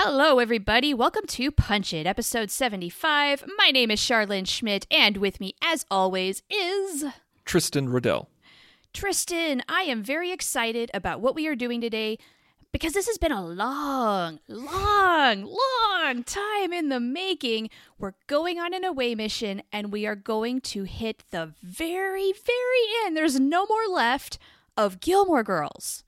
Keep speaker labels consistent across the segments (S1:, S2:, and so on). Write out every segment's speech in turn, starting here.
S1: Hello, everybody. Welcome to Punch It, episode 75. My name is Charlene Schmidt, and with me, as always, is
S2: Tristan Riddell.
S1: Tristan. I am very excited about what we are doing today because this has been a long, long, long time in the making. We're going on an away mission, and we are going to hit the very, very end. There's no more left of Gilmore Girls.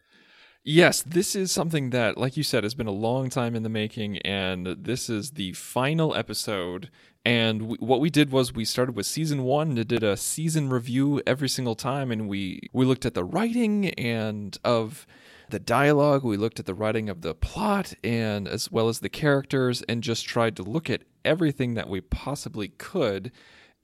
S2: Yes, this is something that, like you said, has been a long time in the making, and this is the final episode. And we, what we did was we started with season one and did a season review every single time, and we we looked at the writing and of the dialogue, we looked at the writing of the plot, and as well as the characters, and just tried to look at everything that we possibly could.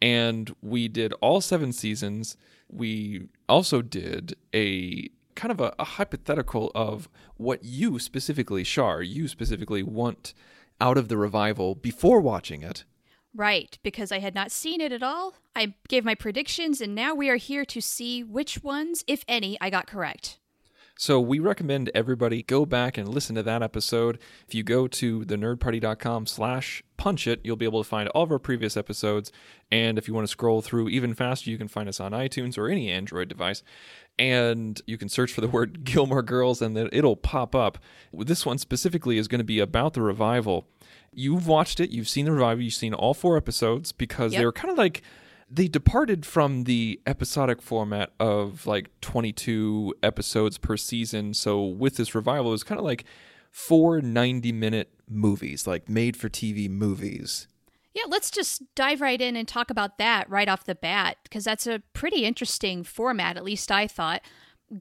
S2: And we did all seven seasons. We also did a kind of a, a hypothetical of what you specifically, Char, you specifically want out of the revival before watching it.
S1: Right, because I had not seen it at all. I gave my predictions, and now we are here to see which ones, if any, I got correct.
S2: So we recommend everybody go back and listen to that episode. If you go to thenerdparty.com slash punch it, you'll be able to find all of our previous episodes. And if you want to scroll through even faster, you can find us on iTunes or any Android device. And you can search for the word Gilmore Girls and then it'll pop up. This one specifically is going to be about the revival. You've watched it, you've seen the revival, you've seen all four episodes because
S1: Yep.
S2: they were kind of like they departed from the episodic format of like 22 episodes per season. So with this revival, it was kind of like four 90 minute movies, like made for TV movies.
S1: Yeah, let's just dive right in and talk about that right off the bat, because that's a pretty interesting format, at least I thought.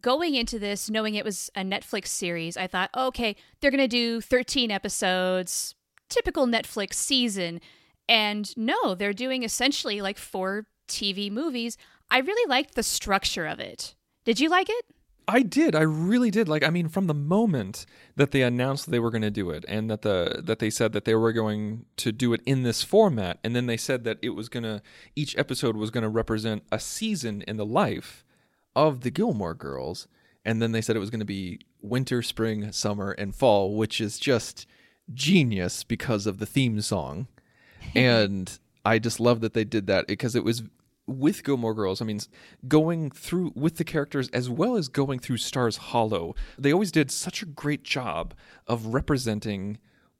S1: Going into this, knowing it was a Netflix series, I thought, okay, they're going to do 13 episodes, typical Netflix season. And no, they're doing essentially like four TV movies. I really liked the structure of it. Did you like it?
S2: I did. I really did. Like I mean from the moment that they announced they were going to do it and that the that they said that they were going to do it in this format and then they said that it was going to each episode was going to represent a season in the life of the Gilmore Girls and then they said it was going to be winter, spring, summer and fall, which is just genius because of the theme song. and I just love that they did that because it was with Gilmore Girls. I mean, going through with the characters as well as going through Stars Hollow, they always did such a great job of representing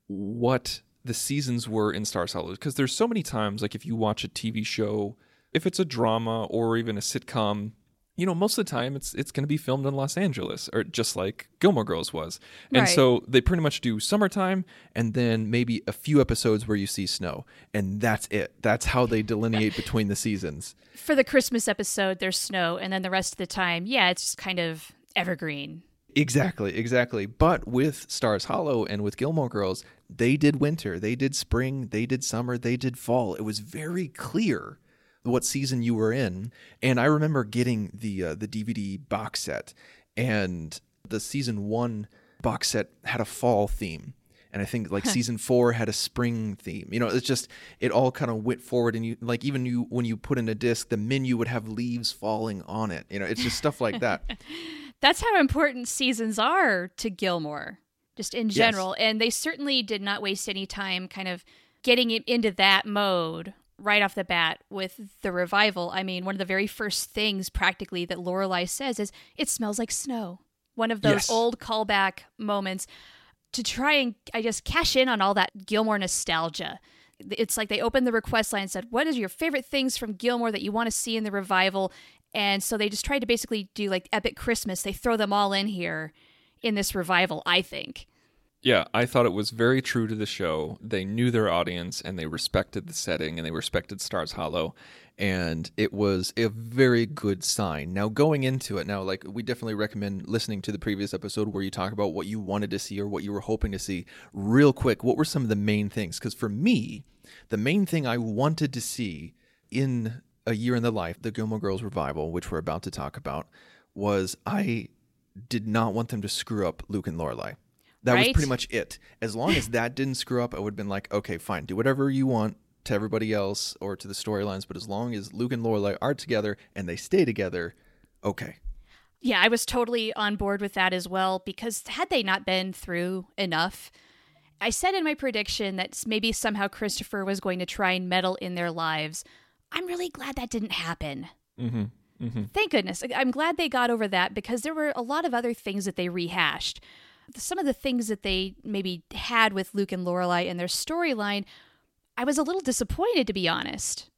S2: what the seasons were in Stars Hollow. Because there's so many times, like if you watch a TV show, if it's a drama or even a sitcom, you know, most of the time it's it's going to be filmed in Los Angeles, or just like Gilmore Girls was. And
S1: Right.
S2: so they pretty much do summertime and then maybe a few episodes where you see snow, and that's it. That's how they delineate between the seasons.
S1: For the Christmas episode, there's snow, and then the rest of the time, yeah, it's just kind of evergreen.
S2: Exactly, exactly. But with Stars Hollow and with Gilmore Girls, they did winter, they did spring, they did summer, they did fall. It was very clear what season you were in. And I remember getting the uh, the DVD box set, and the season one box set had a fall theme. And I think like season four had a spring theme. You know, it's just it all kind of went forward, and you like even you when you put in a disc, the menu would have leaves falling on it. You know, it's just stuff like that.
S1: That's how important seasons are to Gilmore, just in general. And they certainly did not waste any time kind of getting it into that mode right off the bat with the revival. I mean, one of the very first things practically that Lorelai says is, it smells like snow. One of those
S2: Yes.
S1: old callback moments to try and, I guess, cash in on all that Gilmore nostalgia. It's like they opened the request line and said, What is your favorite things from Gilmore that you want to see in the revival? And so they just tried to basically do like Epic Christmas. They throw them all in here in this revival, I think.
S2: Yeah, I thought it was very true to the show. They knew their audience and they respected the setting and they respected Stars Hollow. And it was a very good sign. Now, going into it, now, like, we definitely recommend listening to the previous episode where you talk about what you wanted to see or what you were hoping to see. Real quick, what were some of the main things? Because for me, the main thing I wanted to see in A Year in the Life, the Gilmore Girls revival, which we're about to talk about, was I did not want them to screw up Luke and Lorelai. That was pretty much it. As long as that didn't screw up, I would have been like, okay, fine, do whatever you want to everybody else or to the storylines, but as long as Luke and Lorelai are together and they stay together, okay.
S1: Yeah, I was totally on board with that as well because had they not been through enough, I said in my prediction that maybe somehow Christopher was going to try and meddle in their lives. I'm really glad that didn't happen.
S2: Mm-hmm. Mm-hmm.
S1: Thank goodness. I'm glad they got over that because there were a lot of other things that they rehashed. Some of the things that they maybe had with Luke and Lorelai in their storyline, I was a little disappointed to be honest.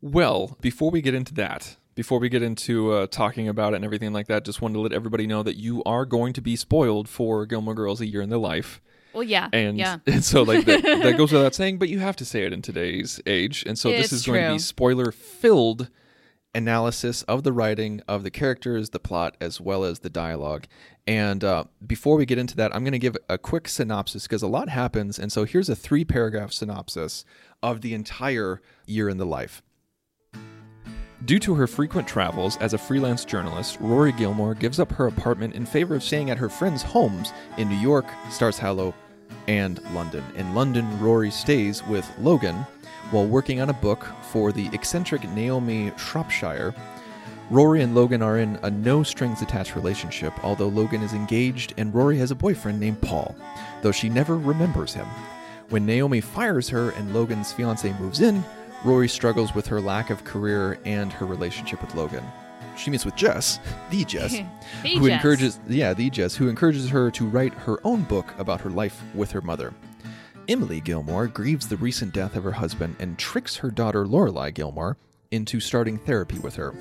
S2: Well, before we get into that, before we get into uh, talking about it and everything like that, just wanted to let everybody know that you are going to be spoiled for Gilmore Girls: A Year in Their Life,
S1: Well, yeah,
S2: and,
S1: yeah.
S2: and so like that, that goes without saying, but you have to say it in today's age, and so this
S1: It's
S2: is going to be spoiler-filled analysis of the writing, of the characters, the plot, as well as the dialogue. And uh, before we get into that, I'm going to give a quick synopsis because a lot happens, and so here's a three-paragraph synopsis of the entire Year in the Life. Due to her frequent travels as a freelance journalist, Rory Gilmore gives up her apartment in favor of staying at her friends' homes in New York, Stars Hollow, and London. In London, Rory stays with Logan while working on a book for the eccentric Naomi Shropshire. Rory and Logan are in a no strings attached relationship, although Logan is engaged and Rory has a boyfriend named Paul, though she never remembers him. When Naomi fires her and Logan's fiance moves in, Rory struggles with her lack of career and her relationship with Logan. She meets with Jess, the Jess,
S1: The
S2: who
S1: Jess.
S2: encourages yeah, the Jess, who encourages her to write her own book about her life with her mother. Emily Gilmore grieves the recent death of her husband and tricks her daughter Lorelai Gilmore into starting therapy with her.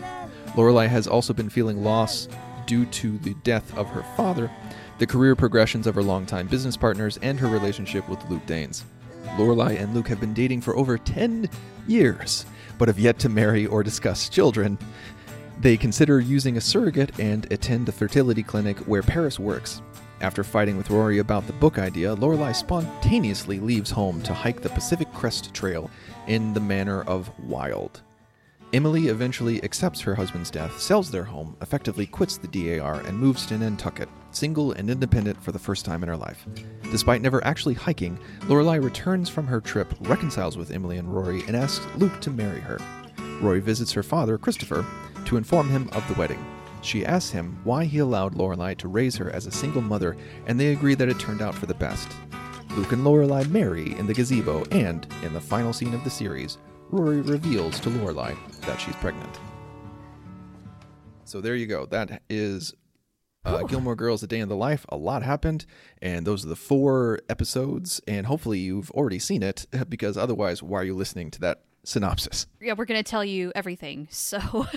S2: Lorelai has also been feeling loss due to the death of her father, the career progressions of her longtime business partners, and her relationship with Luke Danes. Lorelai and Luke have been dating for over 10 years, but have yet to marry or discuss children. They consider using a surrogate and attend the fertility clinic where Paris works. After fighting with Rory about the book idea, Lorelai spontaneously leaves home to hike the Pacific Crest Trail in the manner of wild. Emily eventually accepts her husband's death, sells their home, effectively quits the DAR, and moves to Nantucket, single and independent for the first time in her life. Despite never actually hiking, Lorelai returns from her trip, reconciles with Emily and Rory, and asks Luke to marry her. Rory visits her father, Christopher, to inform him of the wedding. She asks him why he allowed Lorelai to raise her as a single mother, and they agree that it turned out for the best. Luke and Lorelai marry in the gazebo, and in the final scene of the series, Rory reveals to Lorelai that she's pregnant. So there you go. That is uh, Gilmore Girls: A Day in the Life. A lot happened, and those are the four episodes. And hopefully, you've already seen it because otherwise, why are you listening to that synopsis?
S1: yeah, we're going to tell you everything. So,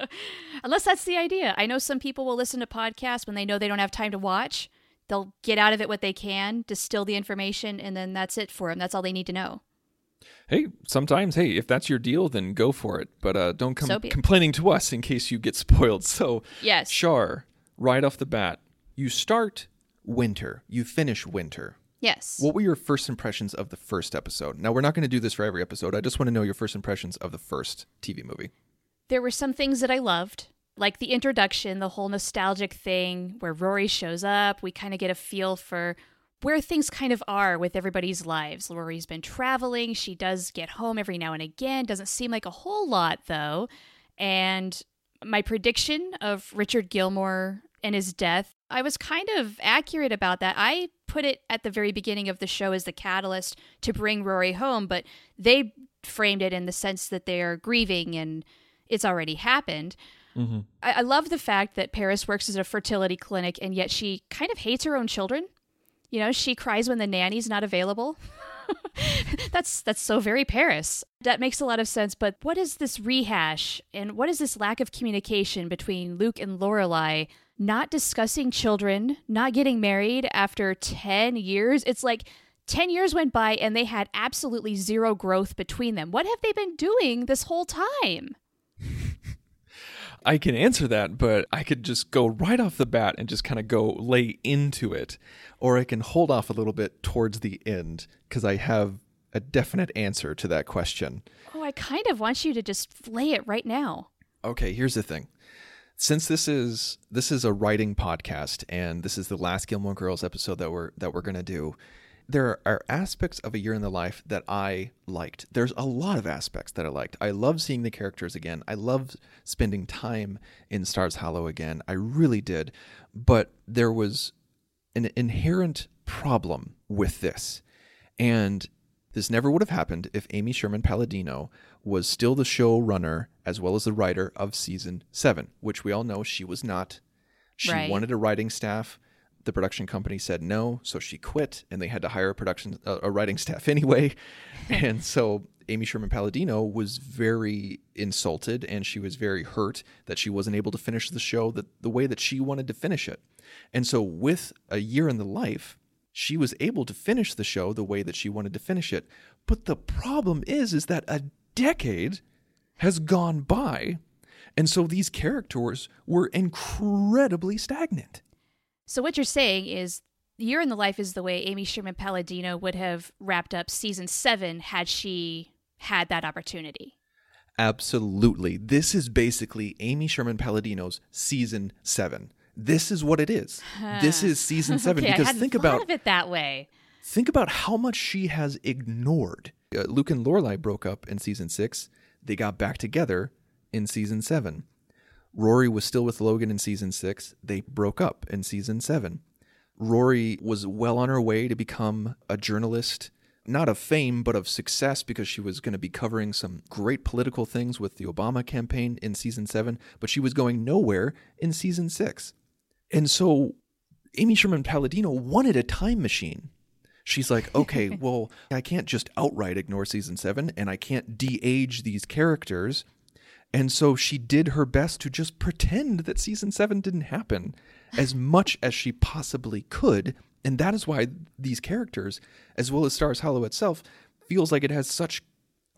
S1: unless that's the idea, I know some people will listen to podcasts when they know they don't have time to watch. They'll get out of it what they can, distill the information, and then that's it for them. That's all they need to know.
S2: Hey, sometimes, hey, if that's your deal, then go for it. But uh, don't come
S1: So
S2: complaining to us in case you get spoiled. So,
S1: Yes.
S2: Char, right off the bat, you start winter, you finish winter.
S1: Yes.
S2: What were your first impressions of the first episode? Now, we're not going to do this for every episode. I just want to know your first impressions of the first TV movie.
S1: there were some things that I loved, like the introduction, the whole nostalgic thing where Rory shows up. We kind of get a feel for where things kind of are with everybody's lives. Rory's been traveling. She does get home every now and again. Doesn't seem like a whole lot, though. And my prediction of Richard Gilmore and his death, I was kind of accurate about that. I put it at the very beginning of the show as the catalyst to bring Rory home, but they framed it in the sense that they are grieving and it's already happened. Mm-hmm. I, I love the fact that Paris works at a fertility clinic and yet she kind of hates her own children. You know, she cries when the nanny's not available. that's that's so very Paris. That makes a lot of sense. But what is this rehash and what is this lack of communication between Luke and Lorelai? Not discussing children, not getting married after ten years. It's like ten years went by and they had absolutely zero growth between them. What have they been doing this whole time?
S2: I can answer that, but I could just go right off the bat and just kind of go lay into it. Or I can hold off a little bit towards the end because I have a definite answer to that question.
S1: Oh, I kind of want you to just lay it right now.
S2: Okay, here's the thing. Since this is this is a writing podcast and this is the last Gilmore Girls episode that we're that we're going to do, there are aspects of a year in the life that I liked. There's a lot of aspects that I liked. I love seeing the characters again. I love spending time in Stars Hollow again. I really did. But there was an inherent problem with this. And this never would have happened if Amy Sherman Palladino was still the showrunner as well as the writer of season seven, which we all know she was not. She
S1: Right.
S2: wanted a writing staff. The production company said no, so she quit, and they had to hire a production uh, a writing staff anyway. and so Amy Sherman Palladino was very insulted, and she was very hurt that she wasn't able to finish the show that the way that she wanted to finish it. And so, with a year in the life, she was able to finish the show the way that she wanted to finish it. But the problem is, is that a decade has gone by, and so these characters were incredibly stagnant.
S1: So what you're saying is Year in the Life is the way Amy Sherman Palladino would have wrapped up season 7 had she had that opportunity.
S2: Absolutely. This is basically Amy Sherman Palladino's season seven. This is what it is. This is season seven
S1: okay,
S2: because think about
S1: it that way.
S2: think about how much she has ignored. Uh, Luke and Lorelai broke up in season six. They got back together in season seven. Rory was still with Logan in season six. They broke up in season seven. Rory was well on her way to become a journalist, not of fame, but of success because she was going to be covering some great political things with the Obama campaign in season seven, but she was going nowhere in season six. And so Amy Sherman Palladino wanted a time machine. She's like, okay, well, I can't just outright ignore season seven and I can't de age these characters. And so she did her best to just pretend that season seven didn't happen as much as she possibly could. And that is why these characters, as well as Stars Hollow itself, feels like it has such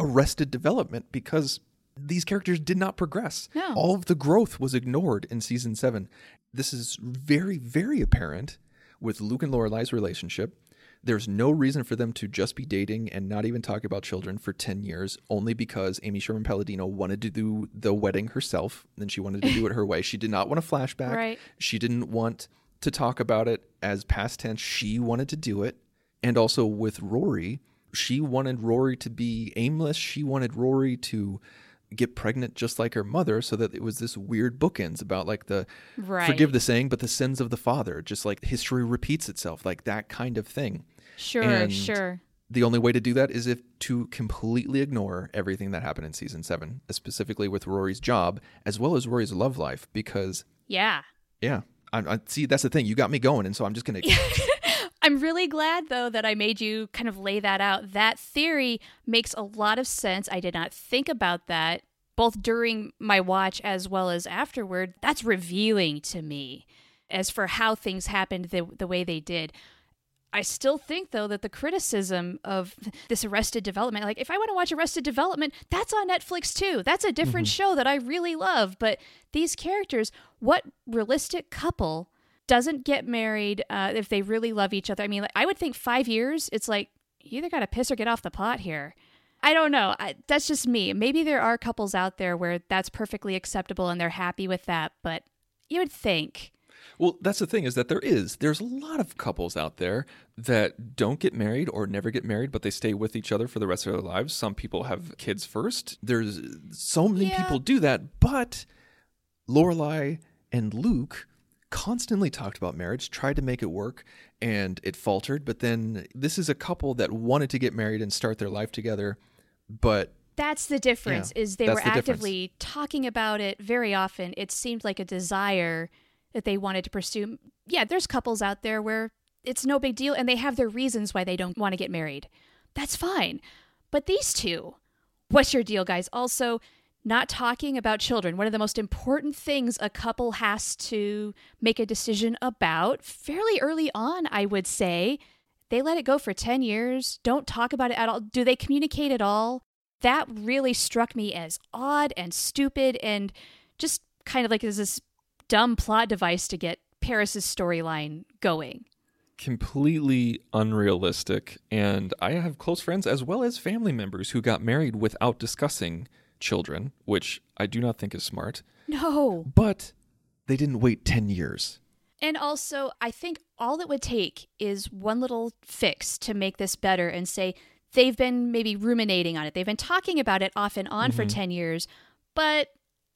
S2: arrested development because these characters did not progress.
S1: No.
S2: All of the growth was ignored in season seven. This is very, very apparent with Luke and Lorelai's relationship. There's no reason for them to just be dating and not even talk about children for 10 years, only because Amy Sherman Palladino wanted to do the wedding herself. And she wanted to do it her way. She did not want a flashback.
S1: Right.
S2: She didn't want to talk about it as past tense. She wanted to do it. And also with Rory, she wanted Rory to be aimless. She wanted Rory to get pregnant just like her mother so that it was this weird bookends about like the
S1: Right.
S2: forgive the saying but the sins of the father just like history repeats itself like that kind of thing
S1: Sure,
S2: And-
S1: sure.
S2: the only way to do that is if to completely ignore everything that happened in season 7 specifically with Rory's job as well as Rory's love life because
S1: Yeah.
S2: yeah I, I see that's the thing you got me going and so I'm just going to
S1: I'm really glad though that I made you kind of lay that out. That theory makes a lot of sense. I did not think about that both during my watch as well as afterward. That's revealing to me as for how things happened the, the way they did. I still think though that the criticism of this Arrested Development, like if I want to watch Arrested Development, that's on Netflix too. That's a different mm-hmm. show that I really love. But these characters, what realistic couple doesn't get married uh, if they really love each other? I mean, like, I would think five years. It's like you either got to piss or get off the pot here. I don't know. I, that's just me. Maybe there are couples out there where that's perfectly acceptable and they're happy with that. But you would think.
S2: Well, that's the thing is that there is. There's a lot of couples out there that don't get married or never get married, but they stay with each other for the rest of their lives. Some people have kids first. There's so many
S1: Yeah.
S2: people do that, but Lorelai and Luke constantly talked about marriage, tried to make it work, and it faltered. But then this is a couple that wanted to get married and start their life together, but
S1: That's the difference.
S2: Yeah,
S1: is they were
S2: the difference.
S1: actively talking about it very often. It seemed like a desire that they wanted to pursue. Yeah, there's couples out there where it's no big deal and they have their reasons why they don't want to get married. That's fine. But these two, what's your deal, guys? Also, not talking about children. One of the most important things a couple has to make a decision about fairly early on, I would say. They let it go for 10 years, don't talk about it at all. Do they communicate at all? That really struck me as odd and stupid and just kind of like as this dumb plot device to get Paris's storyline going.
S2: completely unrealistic. And I have close friends as well as family members who got married without discussing children, which I do not think is smart.
S1: No.
S3: But they didn't wait 10 years.
S1: And also, I think all it would take is one little fix to make this better and say they've been maybe ruminating on it. They've been talking about it off and on for mm-hmm. 10 years, but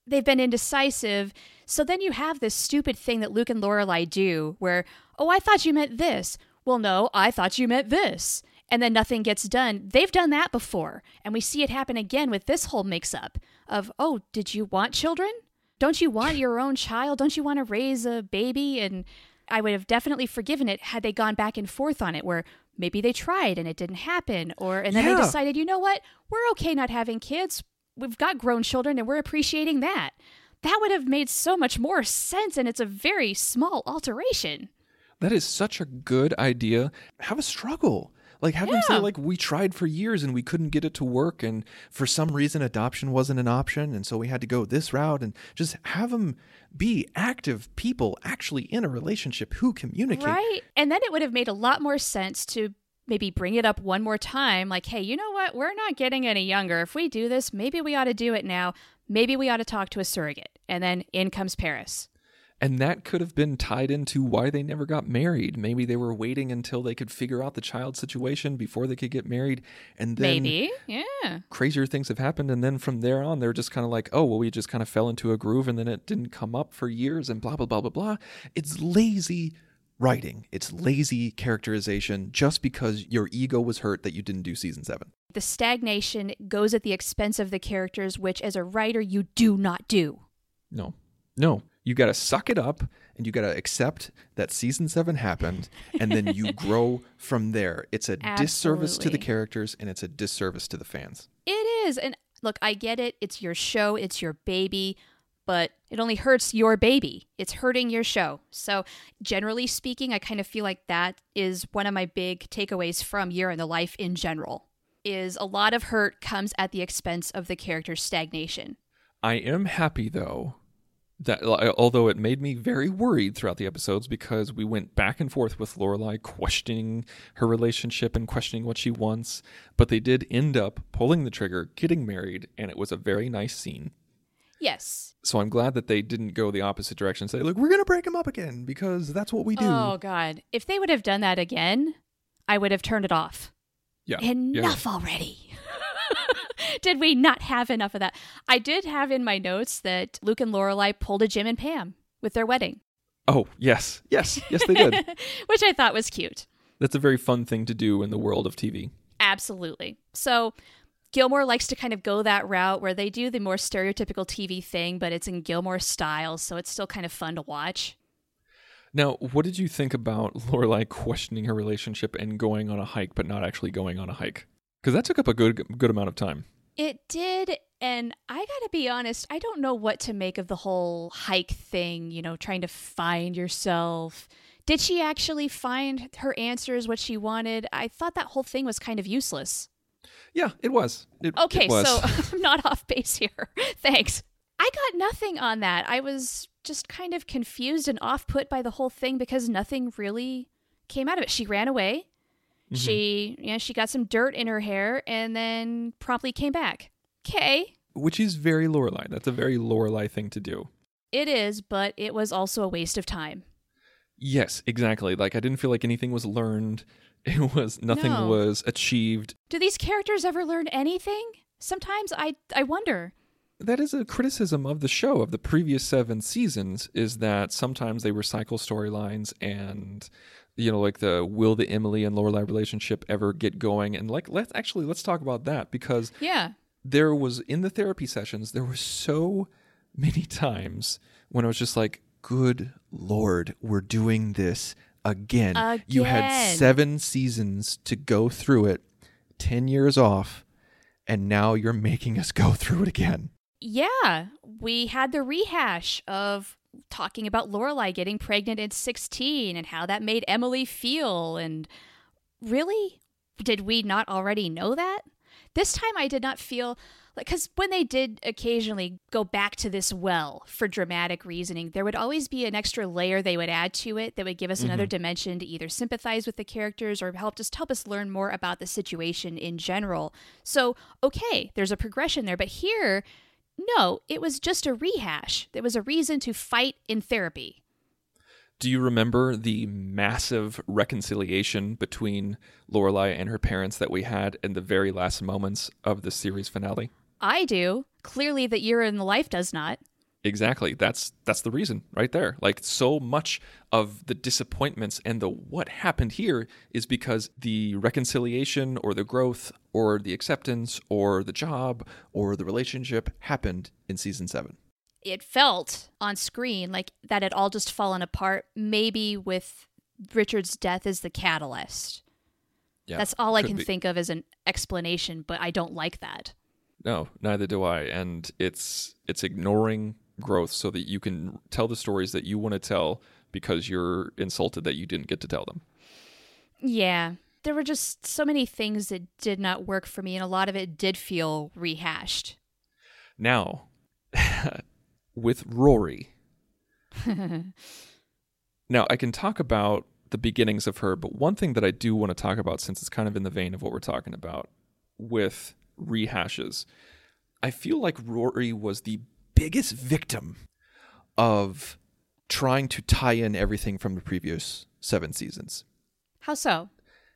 S1: they've been indecisive. So then you have this stupid thing that Luke and Lorelai do where, oh, I thought you meant this. Well, no, I thought you meant this. And then nothing gets done. They've done that before. And we see it happen again with this whole mix up of, oh, did you want children? Don't you want your own child? Don't you want to raise a baby? And I would have definitely forgiven it had they gone back and forth on it, where maybe they tried and it didn't happen, or and then
S3: Yeah.
S1: they decided, you know what, we're okay not having kids. We've got grown children and we're appreciating that. That would have made so much more sense, and it's a very small alteration.
S2: That is such a good idea.
S3: Have a struggle. Like have them say like we tried for years and we couldn't get it to work and for some reason adoption wasn't an option and so we had to go this route and just have them be active people actually in a relationship who communicate.
S1: Right. And then it would have made a lot more sense to maybe bring it up one more time like, hey, you know what? We're not getting any younger. If we do this, maybe we ought to do it now. Maybe we ought to talk to a surrogate. And then in comes Paris.
S2: And that could have been tied into why they never got married. Maybe they were waiting until they could figure out the child situation before they could get married. And then
S1: maybe. Yeah.
S2: crazier things have happened. And then from there on, they're just kind of like, oh, well, we just kind of fell into a groove and then it didn't come up for years and blah, blah, blah, blah, blah.
S3: It's lazy writing. It's lazy characterization just because your ego was hurt that you didn't do season 7.
S1: The stagnation goes at the expense of the characters, which as a writer, you do not do.
S2: No, no.
S3: You got to suck it up and you got to accept that season 7 happened and then you grow from there. It's a disservice to the characters and it's a disservice to the fans.
S1: It is. And look, I get it. It's your show, it's your baby, but it only hurts your baby. It's hurting your show. So, generally speaking, I kind of feel like that is one of my big takeaways from Year in the Life in general. Is a lot of hurt comes at the expense of the character's stagnation.
S2: I am happy though that uh, although it made me very worried throughout the episodes because we went back and forth with Lorelai questioning her relationship and questioning what she wants, but they did end up pulling the trigger, getting married, and it was a very nice scene.
S1: Yes.
S2: So I'm glad that they didn't go the opposite direction and say,
S3: Look, we're going to break them up again because that's what we do.
S1: Oh, God. If they would have done that again, I would have turned it off.
S2: yeah, yeah,
S1: enough already. did we not have enough of that? I did have in my notes that Luke and Lorelai pulled a Jim and Pam with their wedding,
S2: Oh, yes. Yes. Yes, they did.
S1: which I thought was cute.
S2: That's a very fun thing to do in the world of TV.
S1: Absolutely. So Gilmore likes to kind of go that route where they do the more stereotypical TV thing, but it's in Gilmore style, so it's still kind of fun to watch.
S2: Now, what did you think about Lorelai questioning her relationship and going on a hike, but not actually going on a hike? Because that took up a good good amount of time.
S1: It did, and I gotta be honest, I don't know what to make of the whole hike thing, you know, trying to find yourself. Did she actually find her answers, what she wanted? I thought that whole thing was kind of useless.
S2: Yeah, it was. It,
S1: Okay,
S2: it was.
S1: so I'm not off base here. Thanks. I got nothing on that. I was just kind of confused and off put by the whole thing because nothing really came out of it. She ran away.
S2: Mm-hmm.
S1: She, yeah, she got some dirt in her hair and then promptly came back. Okay,
S2: which is very Lorelai. That's a very Lorelai thing to do.
S1: it is, but it was also a waste of time.
S2: Yes, exactly. Like I didn't feel like anything was learned. It was nothing
S1: No.
S2: was achieved.
S1: Do these characters ever learn anything? Sometimes I I wonder.
S2: That is a criticism of the show of the previous seven seasons. Is that sometimes they recycle storylines and you know like the will the Emily and Lorelai relationship ever get going? And like let's actually let's talk about that because
S1: Yeah.
S2: there was in the therapy sessions there were so many times when I was just like,
S3: Good Lord, we're doing this again. You had seven seasons to go through it, 10 years off, and now you're making us go through it again.
S1: Yeah, we had the rehash of talking about Lorelai getting pregnant at 16 and how that made Emily feel. And really, did we not already know that? This time I did not feel like because when they did occasionally go back to this well for dramatic reasoning, there would always be an extra layer they would add to it that would give us mm-hmm. another dimension to either sympathize with the characters or help just help us learn more about the situation in general. So, okay, there's a progression there, but here, no, it was just a rehash. There was a reason to fight in therapy.
S2: Do you remember the massive reconciliation between Lorelai and her parents that we had in the very last moments of the series finale?
S1: I do. Clearly, the year in the life does not.
S2: Exactly. That's that's the reason right there. Like so much of the disappointments and the what happened here is because the reconciliation or the growth or the acceptance or the job or the relationship happened in season 7.
S1: it felt on screen like that had all just fallen apart, maybe with Richard's death as the catalyst.
S2: Yeah.
S1: That's all I can
S2: be.
S1: think of as an explanation, but I don't like that.
S2: No, neither do I. And it's it's ignoring growth so that you can tell the stories that you want to tell because you're insulted that you didn't get to tell them.
S1: Yeah. There were just so many things that did not work for me, and a lot of it did feel rehashed.
S2: Now, with Rory. now, I can talk about the beginnings of her, but one thing that I do want to talk about, since it's kind of in the vein of what we're talking about with rehashes, I feel like Rory was the biggest victim of trying to tie in everything from the previous seven seasons.
S1: How so?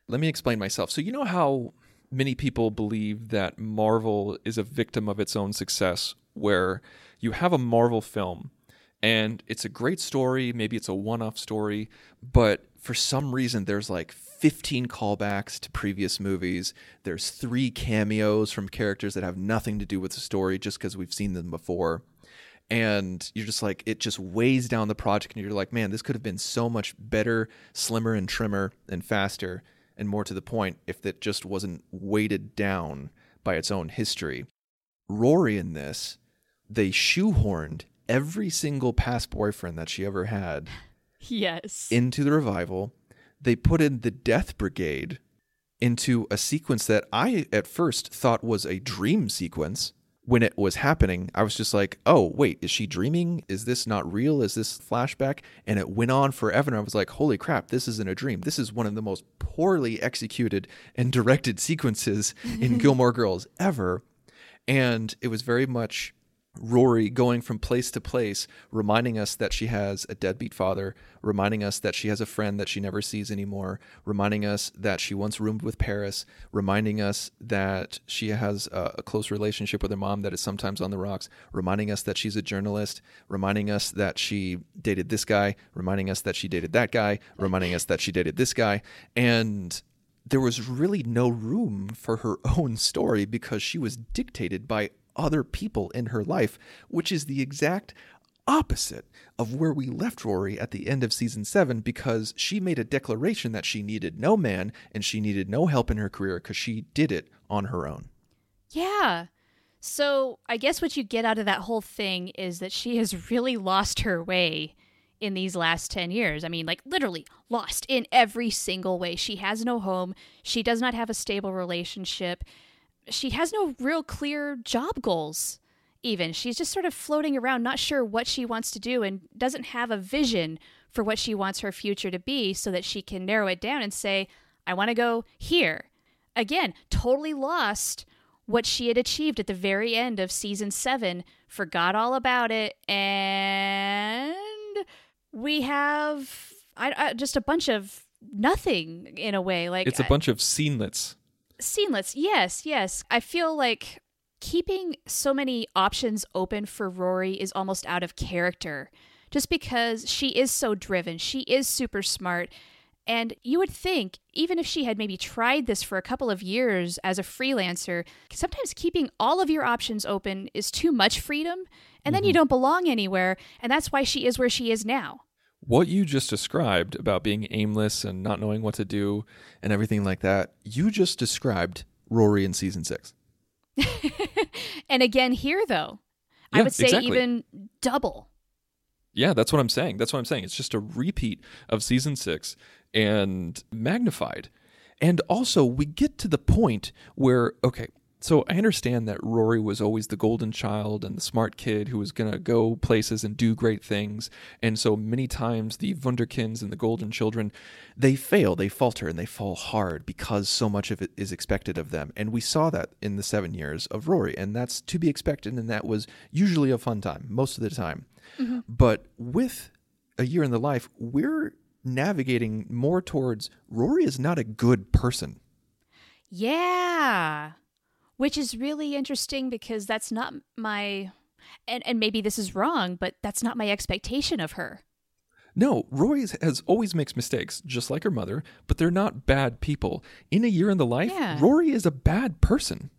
S2: Let me explain myself. So, you know how many people believe that Marvel is a victim of its own success, where you have a Marvel film and it's a great story, maybe it's a one off story, but for some reason there's like 15 callbacks to previous movies. There's three cameos from characters that have nothing to do with the story just because we've seen them before and you're just like it just weighs down the project and you're like man this could have been so much better slimmer and trimmer and faster and more to the point if it just wasn't weighted down by its own history rory in this they shoehorned every single past boyfriend that she ever had
S1: Yes.
S2: into the revival they put in the death brigade into a sequence that i at first thought was a dream sequence when it was happening, I was just like, oh, wait, is she dreaming? Is this not real? Is this flashback? And it went on forever. And I was like, holy crap, this isn't a dream. This is one of the most poorly executed and directed sequences in Gilmore Girls ever. And it was very much Rory going from place to place, reminding us that she has a deadbeat father, reminding us that she has a friend that she never sees anymore, reminding us that she once roomed with Paris, reminding us that she has a, a close relationship with her mom that is sometimes on the rocks, reminding us that she's a journalist, reminding us that she dated this guy, reminding us that she dated that guy, reminding us that she dated this guy. And there was really no room for her own story because she was dictated by other people in her life, which is the exact opposite of where we left Rory at the end of season seven because she made a declaration that she needed no man and she needed no help in her career because she did it on her own.
S1: Yeah. So I guess what you get out of that whole thing is that she has really lost her way in these last 10 years. I mean, like literally lost in every single way. She has no home. She does not have a stable relationship. She has no real clear job goals, even. She's just sort of floating around, not sure what she wants to do, and doesn't have a vision for what she wants her future to be so that she can narrow it down and say, I want to go here. Again, totally lost what she had achieved at the very end of season seven, forgot all about it, and we have I, I, just a bunch of nothing in a way. Like
S2: It's a bunch of scenelets.
S1: Seamless. Yes, yes. I feel like keeping so many options open for Rory is almost out of character. Just because she is so driven, she is super smart. And you would think, even if she had maybe tried this for a couple of years as a freelancer, sometimes keeping all of your options open is too much freedom, and then you mm-hmm. don't belong anywhere. And that's why she is where she is now.
S2: What you just described about being aimless and not knowing what to do and everything like that, you just described Rory in season six.
S1: And again, here, though, I would say
S2: exactly.
S1: even double.
S2: Yeah, that's what I'm saying. That's what I'm saying. It's just a repeat of season six and magnified. And also, we get to the point where, okay, So I understand that Rory was always the golden child and the smart kid who was going to go places and do great things. And so many times the Wunderkinds and the golden children, they fail, they falter, and they fall hard because so much of it is expected of them. And we saw that in the seven years of Rory. And that's to be expected. And that was usually a fun time, most of the time. Mm-hmm. But with a year in the life, we're navigating more towards Rory is not a good person.
S1: Yeah. Which is really interesting because that's not my and and maybe this is wrong, but that's not my expectation of her.
S2: No, Rory has always makes mistakes, just like her mother, but they're not bad people. In a year in the life,
S1: Yeah.
S2: Rory is a bad person.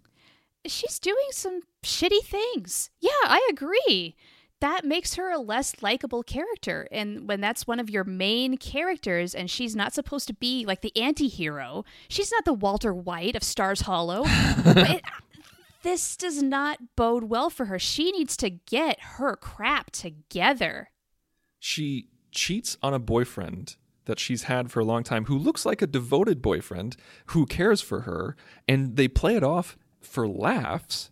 S1: She's doing some shitty things. Yeah, I agree. That makes her a less likable character. And when that's one of your main characters and she's not supposed to be like the anti hero, she's not the Walter White of Stars Hollow. It- this does not bode well for her. She needs to get her crap together.
S2: She cheats on a boyfriend that she's had for a long time who looks like a devoted boyfriend who cares for her, and they play it off for laughs.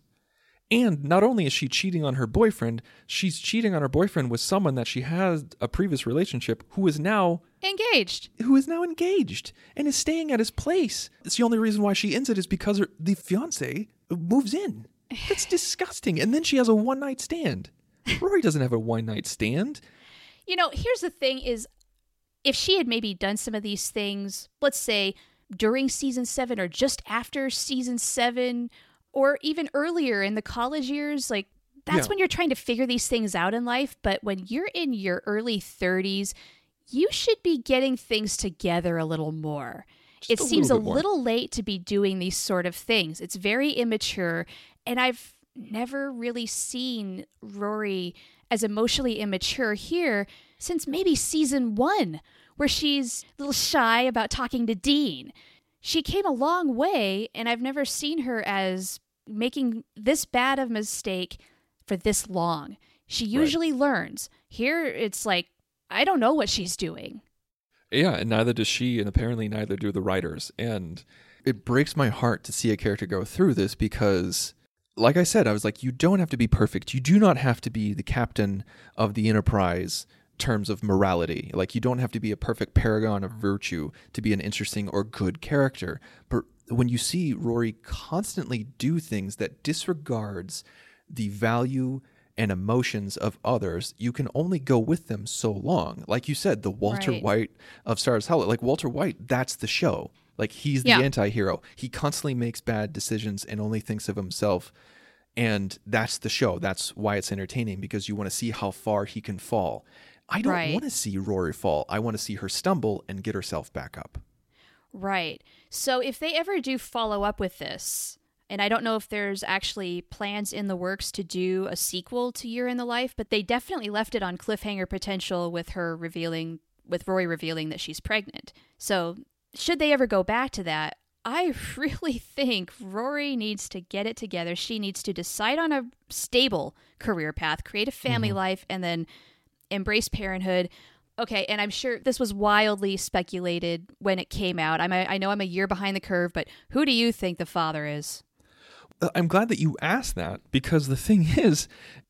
S2: And not only is she cheating on her boyfriend, she's cheating on her boyfriend with someone that she had a previous relationship who is now
S1: Engaged.
S2: who is now engaged and is staying at his place. It's the only reason why she ends it is because her, the fiance moves in. That's disgusting. And then she has a one night stand. Rory doesn't have a one night stand.
S1: You know, here's the thing is if she had maybe done some of these things, let's say during season 7 or just after season 7 or even earlier in the college years, like that's
S2: Yeah.
S1: when you're trying to figure these things out in life, but when you're in your early 30s, you should be getting things together a little more.
S2: Just
S1: it
S2: a
S1: seems
S2: little
S1: a
S2: more.
S1: little late to be doing these sort of things. It's very immature, and I've never really seen Rory as emotionally immature here since maybe season one, where she's a little shy about talking to Dean. She came a long way, and I've never seen her as making this bad of a mistake for this long. She usually learns. Here, it's like, I don't know what she's doing.
S2: Yeah, and neither does she, and apparently neither do the writers. And it breaks my heart to see a character go through this because, like I said, I was like, you don't have to be perfect. You do not have to be the captain of the Enterprise terms of morality. Like you don't have to be a perfect paragon of virtue to be an interesting or good character. But when you see Rory constantly do things that disregards the value and emotions of others, you can only go with them so long. Like you said, the Walter
S1: Right.
S2: White of Stars Hollow, like Walter White, that's the show. Like he's the
S1: Yeah.
S2: anti-hero. He constantly makes bad decisions and only thinks of himself. And that's the show. That's why it's entertaining because you want to see how far he can fall. I don't
S1: Right.
S2: want to see Rory fall. I want to see her stumble and get herself back up.
S1: Right. So if they ever do follow up with this, and I don't know if there's actually plans in the works to do a sequel to Year in the Life, but they definitely left it on cliffhanger potential with her revealing, with Rory revealing that she's pregnant. So should they ever go back to that, I really think Rory needs to get it together. She needs to decide on a stable career path, create a family mm-hmm. life, and then embrace parenthood. Okay, and I'm sure this was wildly speculated when it came out. I'm a, I know I'm a year behind the curve, but who do you think the father is?
S2: Uh, I'm glad that you asked that because the thing is,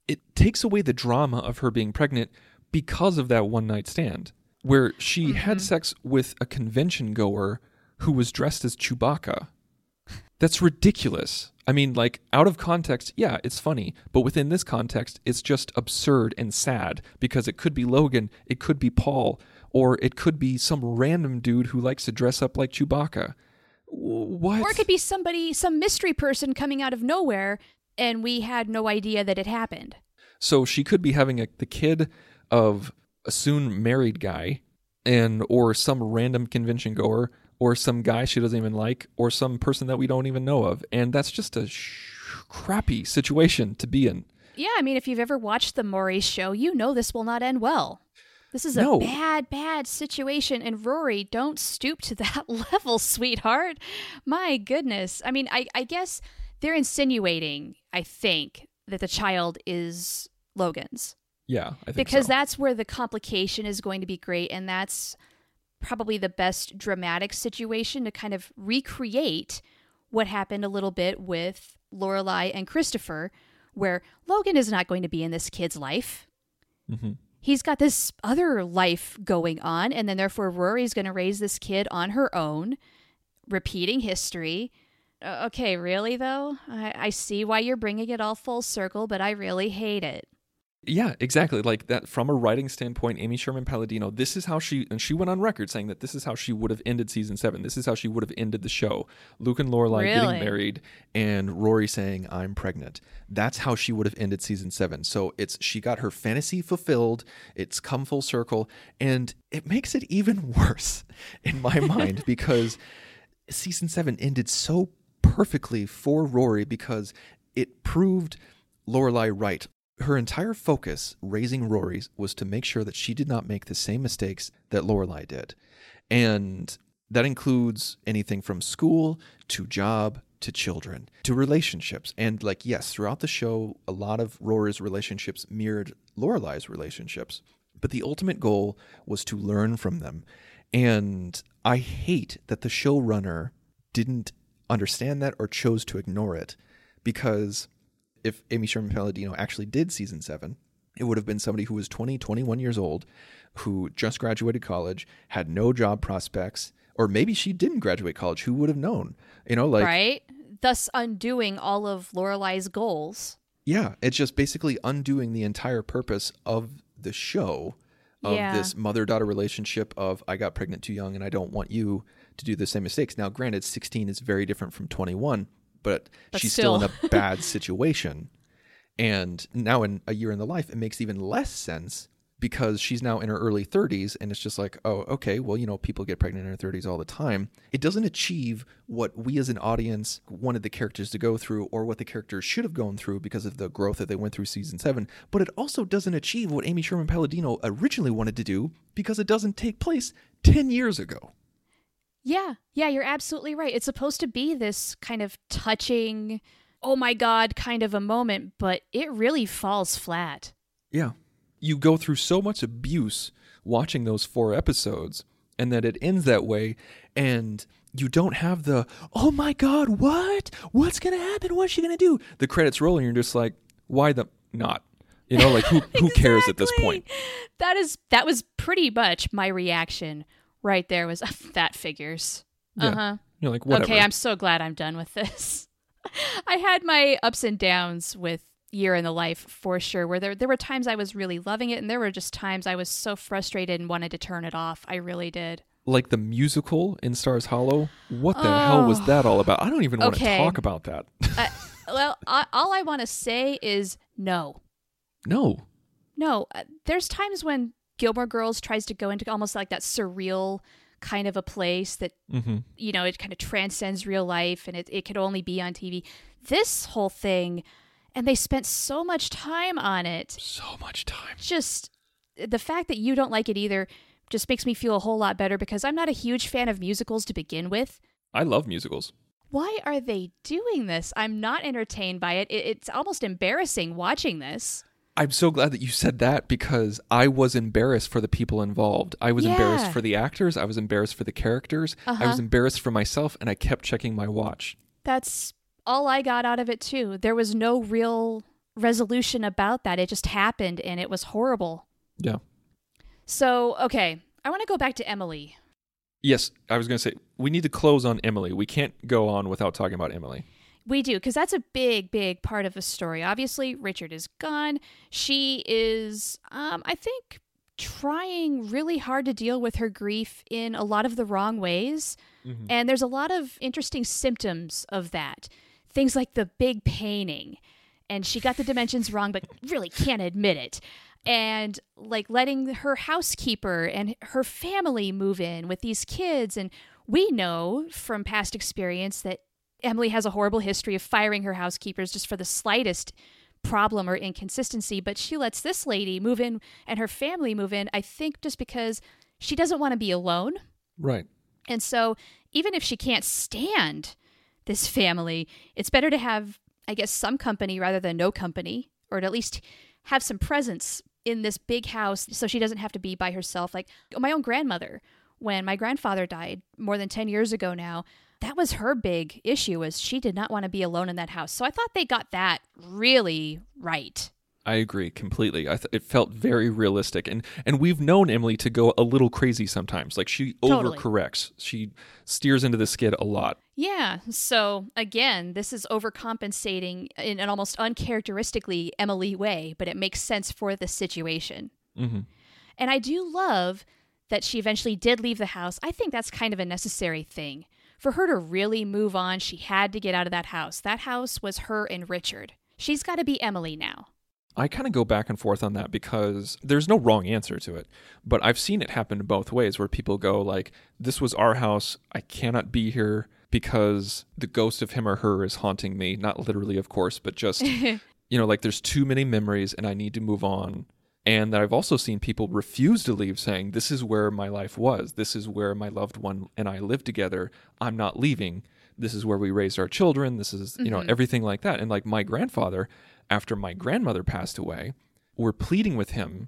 S2: it takes away the drama of her being pregnant because of that one night stand where she had sex with a convention goer who was dressed as Chewbacca. That's ridiculous. I mean, like, out of context, yeah, it's funny, but within this context, it's just absurd and sad because it could be Logan, it could be Paul, or it could be some random dude who likes to dress up like Chewbacca. What?
S1: Or it could be somebody, some mystery person coming out of nowhere, and we had no idea that it happened.
S2: So she could be having a, the kid of a soon married guy, and or some random convention goer, or some guy she doesn't even like, or some person that we don't even know of, and that's just a sh- crappy situation to be in.
S1: Yeah, I mean, if you've ever watched the Maury show, you know this will not end well. This is a
S2: No.
S1: bad, bad situation. And Rory, don't stoop to that level, sweetheart. My goodness. I mean, I, I guess they're insinuating, I think, that the child is Logan's.
S2: Yeah, I think
S1: Because
S2: so.
S1: that's where the complication is going to be great. And that's probably the best dramatic situation to kind of recreate what happened a little bit with Lorelai and Christopher, where Logan is not going to be in this kid's life.
S2: Mm-hmm.
S1: He's got this other life going on, and then therefore Rory's going to raise this kid on her own, repeating history. Uh, okay, really though? I, I see why you're bringing it all full circle, but I really hate it.
S2: Yeah, exactly. Like that from a writing standpoint, Amy Sherman Palladino, this is how she and she went on record saying that this is how she would have ended season seven. This is how she would have ended the show. Luke and Lorelai
S1: Really?
S2: getting married and Rory saying, I'm pregnant. That's how she would have ended season seven. So it's she got her fantasy fulfilled, it's come full circle, and it makes it even worse in my mind because season seven ended so perfectly for Rory because it proved Lorelai right. Her entire focus raising Rory's was to make sure that she did not make the same mistakes that Lorelai did. And that includes anything from school to job to children to relationships. And like yes, throughout the show a lot of Rory's relationships mirrored Lorelai's relationships, but the ultimate goal was to learn from them. And I hate that the showrunner didn't understand that or chose to ignore it because if Amy Sherman Palladino actually did season seven, it would have been somebody who was 20, 21 years old, who just graduated college, had no job prospects, or maybe she didn't graduate college. Who would have known? You know, like,
S1: right? Thus undoing all of Lorelai's goals.
S2: yeah, it's just basically undoing the entire purpose of the show of
S1: Yeah.
S2: this mother daughter relationship of I got pregnant too young and I don't want you to do the same mistakes. Now, granted, 16 is very different from 21, but,
S1: But
S2: she's still, in a bad situation. And now, in a year in the life, it makes even less sense because she's now in her early 30s and it's just like, oh, okay, well, you know, people get pregnant in their 30s all the time. It doesn't achieve what we as an audience wanted the characters to go through or what the characters should have gone through because of the growth that they went through season 7, but it also doesn't achieve what Amy Sherman Palladino originally wanted to do because it doesn't take place 10 years ago.
S1: Yeah, yeah, you're absolutely right. It's supposed to be this kind of touching, oh my God kind of a moment, but it really falls flat.
S2: Yeah. You go through so much abuse watching those four episodes, and that it ends that way, and you don't have the, oh my God, what? What's going to happen? What's she going to do? The credits roll, and you're just like, why the not? You know, like who, who cares at this point?
S1: That is that was pretty much my reaction right there was that figures.
S2: Yeah.
S1: Uh-huh.
S2: You're like, whatever.
S1: Okay, I'm so glad I'm done with this. I had my ups and downs with Year in the Life for sure, where there there were times I was really loving it and there were just times I was so frustrated and wanted to turn it off. I really did.
S2: like the musical in Stars Hollow. What the hell was that all about? I don't even want
S1: Okay.
S2: to talk about that.
S1: I, well, I, all I want to say is no.
S2: no.
S1: No, uh, there's times when Gilmore Girls tries to go into almost like that surreal kind of a place that,
S2: Mm-hmm.
S1: you know, it kind of transcends real life and it, it could only be on TV. This whole thing, and they spent so much time on it,
S2: So much time.
S1: just the fact that you don't like it either just makes me feel a whole lot better because I'm not a huge fan of musicals to begin with.
S2: I love musicals.
S1: Why are they doing this? I'm not entertained by it. it it's almost embarrassing watching this.
S2: I'm so glad that you said that because I was embarrassed for the people involved. I was embarrassed for the actors. I was embarrassed for the characters. Uh-huh. I was
S1: Uh-huh.
S2: embarrassed for myself, and I kept checking my watch.
S1: That's all I got out of it too. There was no real resolution about that. It just happened and it was horrible.
S2: Yeah.
S1: So, okay, I want to go back to Emily.
S2: Yes, I was going to say we need to close on Emily. We can't go on without talking about Emily.
S1: We do, because that's a big, big part of the story. Obviously, Richard is gone. She is, um, I think, trying really hard to deal with her grief in a lot of the wrong ways. And there's a lot of interesting symptoms of that. Things like the big painting, and she got the dimensions wrong, but really can't admit it. And like letting her housekeeper and her family move in with these kids. And we know from past experience that Emily has a horrible history of firing her housekeepers just for the slightest problem or inconsistency, but she lets this lady move in and her family move in, I think just because she doesn't want to be alone.
S2: Right.
S1: And so, even if she can't stand this family, it's better to have, I guess, some company rather than no company, or at least have some presence in this big house so she doesn't have to be by herself. Like my own grandmother, when my grandfather died more than 10 years ago now, that was her big issue was she did not want to be alone in that house. So I thought they got that really right.
S2: I agree completely. I th- it felt very realistic, and and we've known Emily to go a little crazy sometimes. Like she
S1: Totally.
S2: overcorrects, she steers into the skid a lot.
S1: Yeah. So again, this is overcompensating in an almost uncharacteristically Emily way, but it makes sense for the situation.
S2: hmm
S1: And I do love that she eventually did leave the house. I think that's kind of a necessary thing. For her to really move on, she had to get out of that house. That house was her and Richard. She's got to be Emily now.
S2: I kind of go back and forth on that because there's no wrong answer to it. But I've seen it happen both ways where people go like, "This was our house. I cannot be here because the ghost of him or her is haunting me." Not literally, of course, but just you know, like there's too many memories and I need to move on. And that I've also seen people refuse to leave saying, This is where my life was. This is where my loved one and I lived together. I'm not leaving. This is where we raised our children. This is, you know, mm-hmm. everything like that. And like my grandfather, after my grandmother passed away, were pleading with him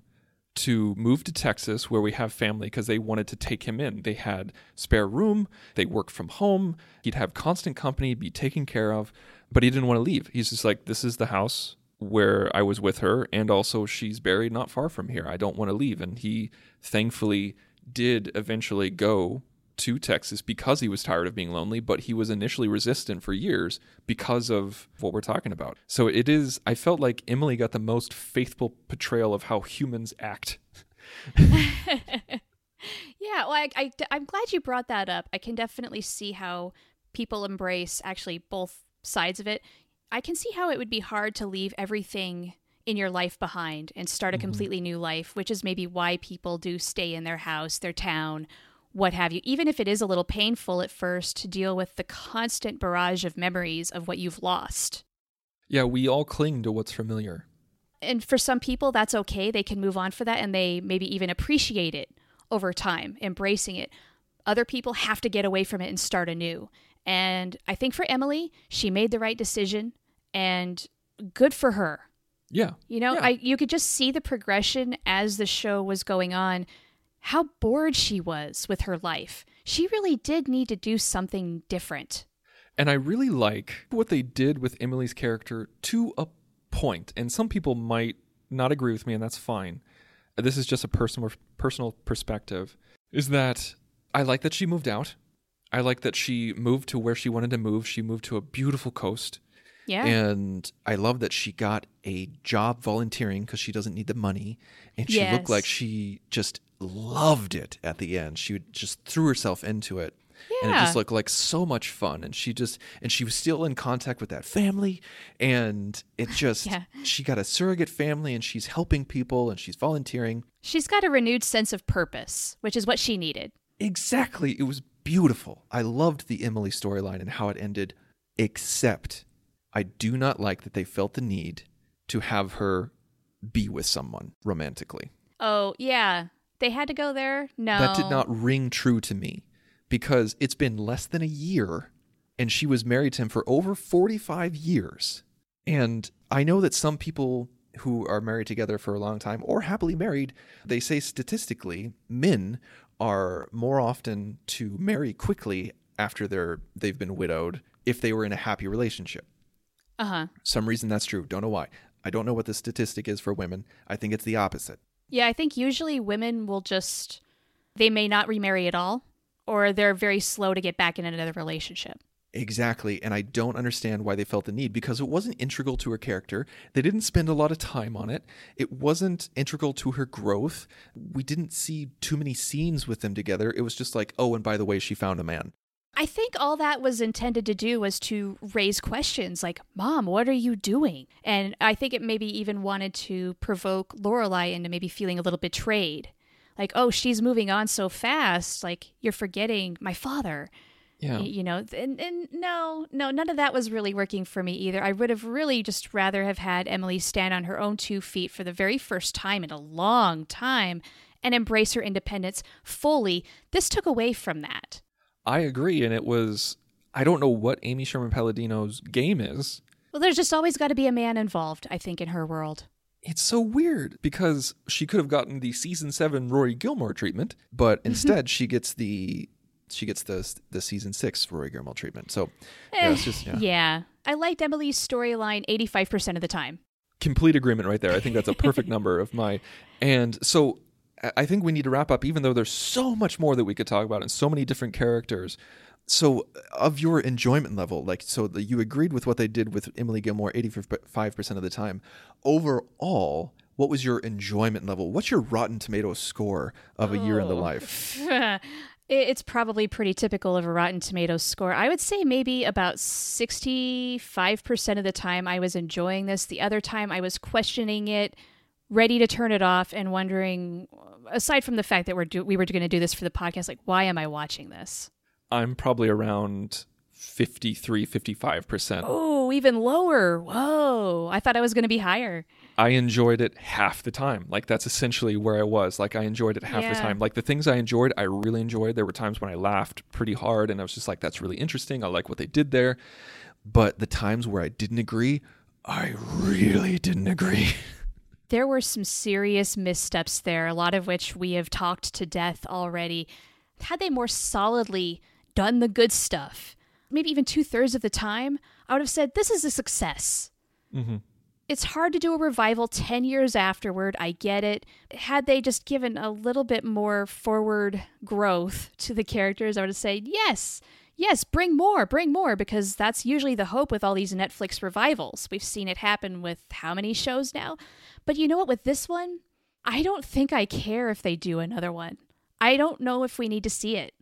S2: to move to Texas where we have family because they wanted to take him in. They had spare room, they worked from home, he'd have constant company, be taken care of, but he didn't want to leave. He's just like, This is the house where I was with her, and also she's buried not far from here. I don't want to leave. And he thankfully did eventually go to Texas because he was tired of being lonely, but he was initially resistant for years because of what we're talking about. So it is, I felt like Emily got the most faithful portrayal of how humans act.
S1: Yeah, well, I, I, I'm glad you brought that up. I can definitely see how people embrace actually both sides of it. I can see how it would be hard to leave everything in your life behind and start a mm-hmm. completely new life, which is maybe why people do stay in their house, their town, what have you, even if it is a little painful at first to deal with the constant barrage of memories of what you've lost.
S2: Yeah, we all cling to what's familiar.
S1: and for some people that's okay. They can move on for that and they maybe even appreciate it over time embracing it. Other people have to get away from it and start anew. And i think for emily she made the right decision and good for her
S2: Yeah.
S1: you know
S2: Yeah.
S1: i you could just see the progression as the show was going on how bored she was with her life she really did need to do something different
S2: And I really like what they did with Emily's character to a point. And some people might not agree with me, and that's fine. Uh, this is just a personal personal perspective. Is that I like that she moved out. I like that she moved to where she wanted to move. She moved to a beautiful coast.
S1: Yeah
S3: And I love that she got a job volunteering because she doesn't need the money. And she looked like she just loved it at the end. She just threw herself into it. And it just looked like so much fun. And she just, and she was still in contact with that family. And it just,
S1: Yeah.
S3: she got a surrogate family and she's helping people and she's volunteering.
S1: she's got a renewed sense of purpose which is what she needed
S3: Exactly. It was beautiful. I loved the Emily storyline and how it ended, except I do not like that they felt the need to have her be with someone romantically.
S1: Oh, yeah. They had to go there? No.
S3: That did not ring true to me because it's been less than a year and she was married to him for over 45 years. And I know that some people who are married together for a long time or happily married, they say statistically, men are more often to marry quickly after they're they've been widowed if they were in a happy relationship.
S1: Uh-huh.
S3: Some reason that's true. Don't know why. I don't know what the statistic is for women. I think it's the opposite.
S1: Yeah, I think usually women will just they may not remarry at all or they're very slow to get back in another relationship.
S3: Exactly. And I don't understand why they felt the need because it wasn't integral to her character. They didn't spend a lot of time on it. It wasn't integral to her growth. We didn't see too many scenes with them together. It was just like, oh, and by the way, she found a man.
S1: I think all that was intended to do was to raise questions like, "Mom, what are you doing?" And I think it maybe even wanted to provoke Lorelai into maybe feeling a little betrayed. Like, "Oh, she's moving on so fast, like you're forgetting my father."
S2: Yeah.
S1: You know and, and no no none of that was really working for me either i would have really just rather have had emily stand on her own two feet for the very first time in a long time and embrace her independence fully this took away from that
S2: I agree. And it was, I don't know what Amy Sherman Palladino's game is.
S1: well there's just always got to be a man involved i think in her world
S2: It's so weird because she could have gotten the season seven Rory Gilmore treatment,
S3: But mm-hmm. instead, she gets the she gets the the season six Rory Gilmore treatment. So yeah, it's just yeah.
S1: Eh, yeah. I liked Emily's storyline 85% of the time.
S2: complete agreement right there. I think that's a perfect number of my. And so I- think we need to wrap up, even though there's so much more that we could talk about and so many different characters.
S3: So, of your enjoyment level, like, so the, you agreed with what they did with Emily Gilmore 85% of the time. Overall, what was your enjoyment level? What's your Rotten Tomatoes score of a year in the
S1: Oh.
S3: life?
S1: It's probably pretty typical of a Rotten Tomatoes score. I would say maybe about 65% of the time I was enjoying this. The other time I was questioning it, ready to turn it off, and wondering, aside from the fact that we're do- we were going to do this for the podcast, like, why am I watching this?
S2: I'm probably around 53, 55%.
S1: Oh, even lower. Whoa. I thought I was going to be higher.
S2: I enjoyed it half the time. Like that's essentially where I was. Like I enjoyed it half the time. Like the things I enjoyed, I really enjoyed. There were times when I laughed pretty hard and I was just like, that's really interesting. I like what they did there.
S3: But the times where I didn't agree, I really didn't agree.
S1: There were some serious missteps there, a lot of which we have talked to death already. Had they more solidly done the good stuff, maybe even two thirds of the time, I would have said, This is a success. Mm-hmm. It's hard to do a revival 10 years afterward. I get it. Had they just given a little bit more forward growth to the characters, I would have said, Yes, yes, bring more, bring more, because that's usually the hope with all these Netflix revivals. We've seen it happen with how many shows now? But you know what, with this one, I don't think I care if they do another one. I don't know if we need to see it.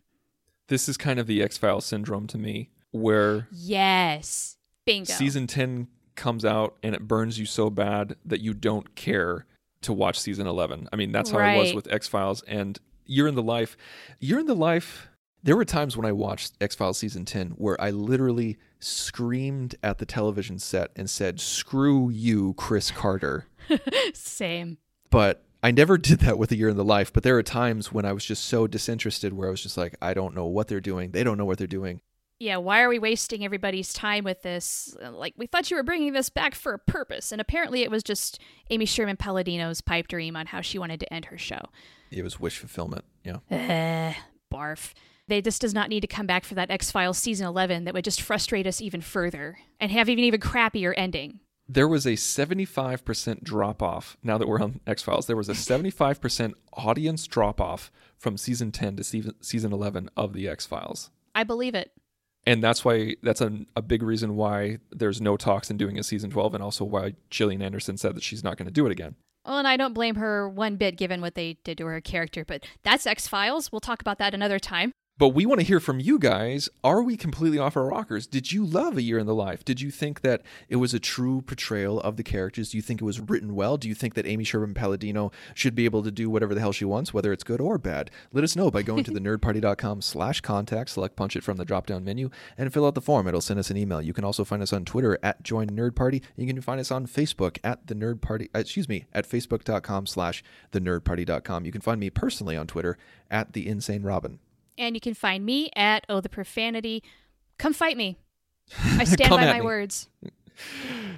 S2: This is kind of the X Files syndrome to me, where
S1: Yes. Bingo.
S2: season 10 comes out and it burns you so bad that you don't care to watch season 11. I mean, that's how it was with X Files and Year in the Life. Year in the Life,
S3: There were times when I watched X Files season 10 where I literally screamed at the television set and said, Screw you, Chris Carter.
S1: Same.
S3: But I never did that with A Year in the Life. But there are times when I was just so disinterested where I was just like, I don't know what they're doing. They don't know what they're doing.
S1: Yeah, why are we wasting everybody's time with this? Uh, Like, we thought you were bringing this back for a purpose. And apparently it was just Amy Sherman Palladino's pipe dream on how she wanted to end her show.
S3: It was wish fulfillment. Yeah.
S1: Eh, barf. They this does not need to come back for that X Files season 11 that would just frustrate us even further and have even even crappier ending.
S2: There was a 75% drop off. Now that we're on X Files, there was a 75% audience drop off from season 10 to season, season 11 of the X Files.
S1: I believe it.
S2: And that's why that's a, a big reason why there's no talks in doing a season 12, and also why Gillian Anderson said that she's not going to do it again.
S1: Well, and I don't blame her one bit given what they did to her character, but that's X Files. We'll talk about that another time.
S2: But we want to hear from you guys. Are we completely off our rockers? Did you love A Year in the Life? Did you think that
S3: It was a true portrayal of the characters. Do you think it was written well? Do you think that Amy Sherman Palladino should be able to do whatever the hell she wants, whether it's good or bad? Let us know by going to the nerdparty.com slash contact, select punch it from the drop down menu, and fill out the form. It'll send us an email. You can also find us on Twitter at Join Nerd Party. You can find us on Facebook at the Nerd Party, uh, excuse me, at facebook.com slash the nerdparty.com. You can find me personally on Twitter at the Insane Robin.
S1: And you can find me at Oh the Profanity. Come fight me. I stand by my
S2: me.
S1: words.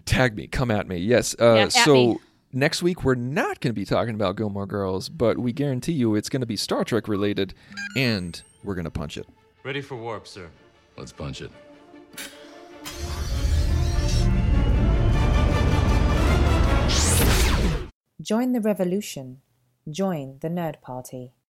S2: tag me, come at me? Yes. Uh,
S1: Yeah, at
S2: so
S1: me.
S2: next week we're not going to be talking about Gilmore Girls, but we guarantee you it's going to be Star Trek related.
S3: And we're going to punch it.
S4: Ready for warp, sir. Let's punch it.
S5: Join the revolution. Join the Nerd Party.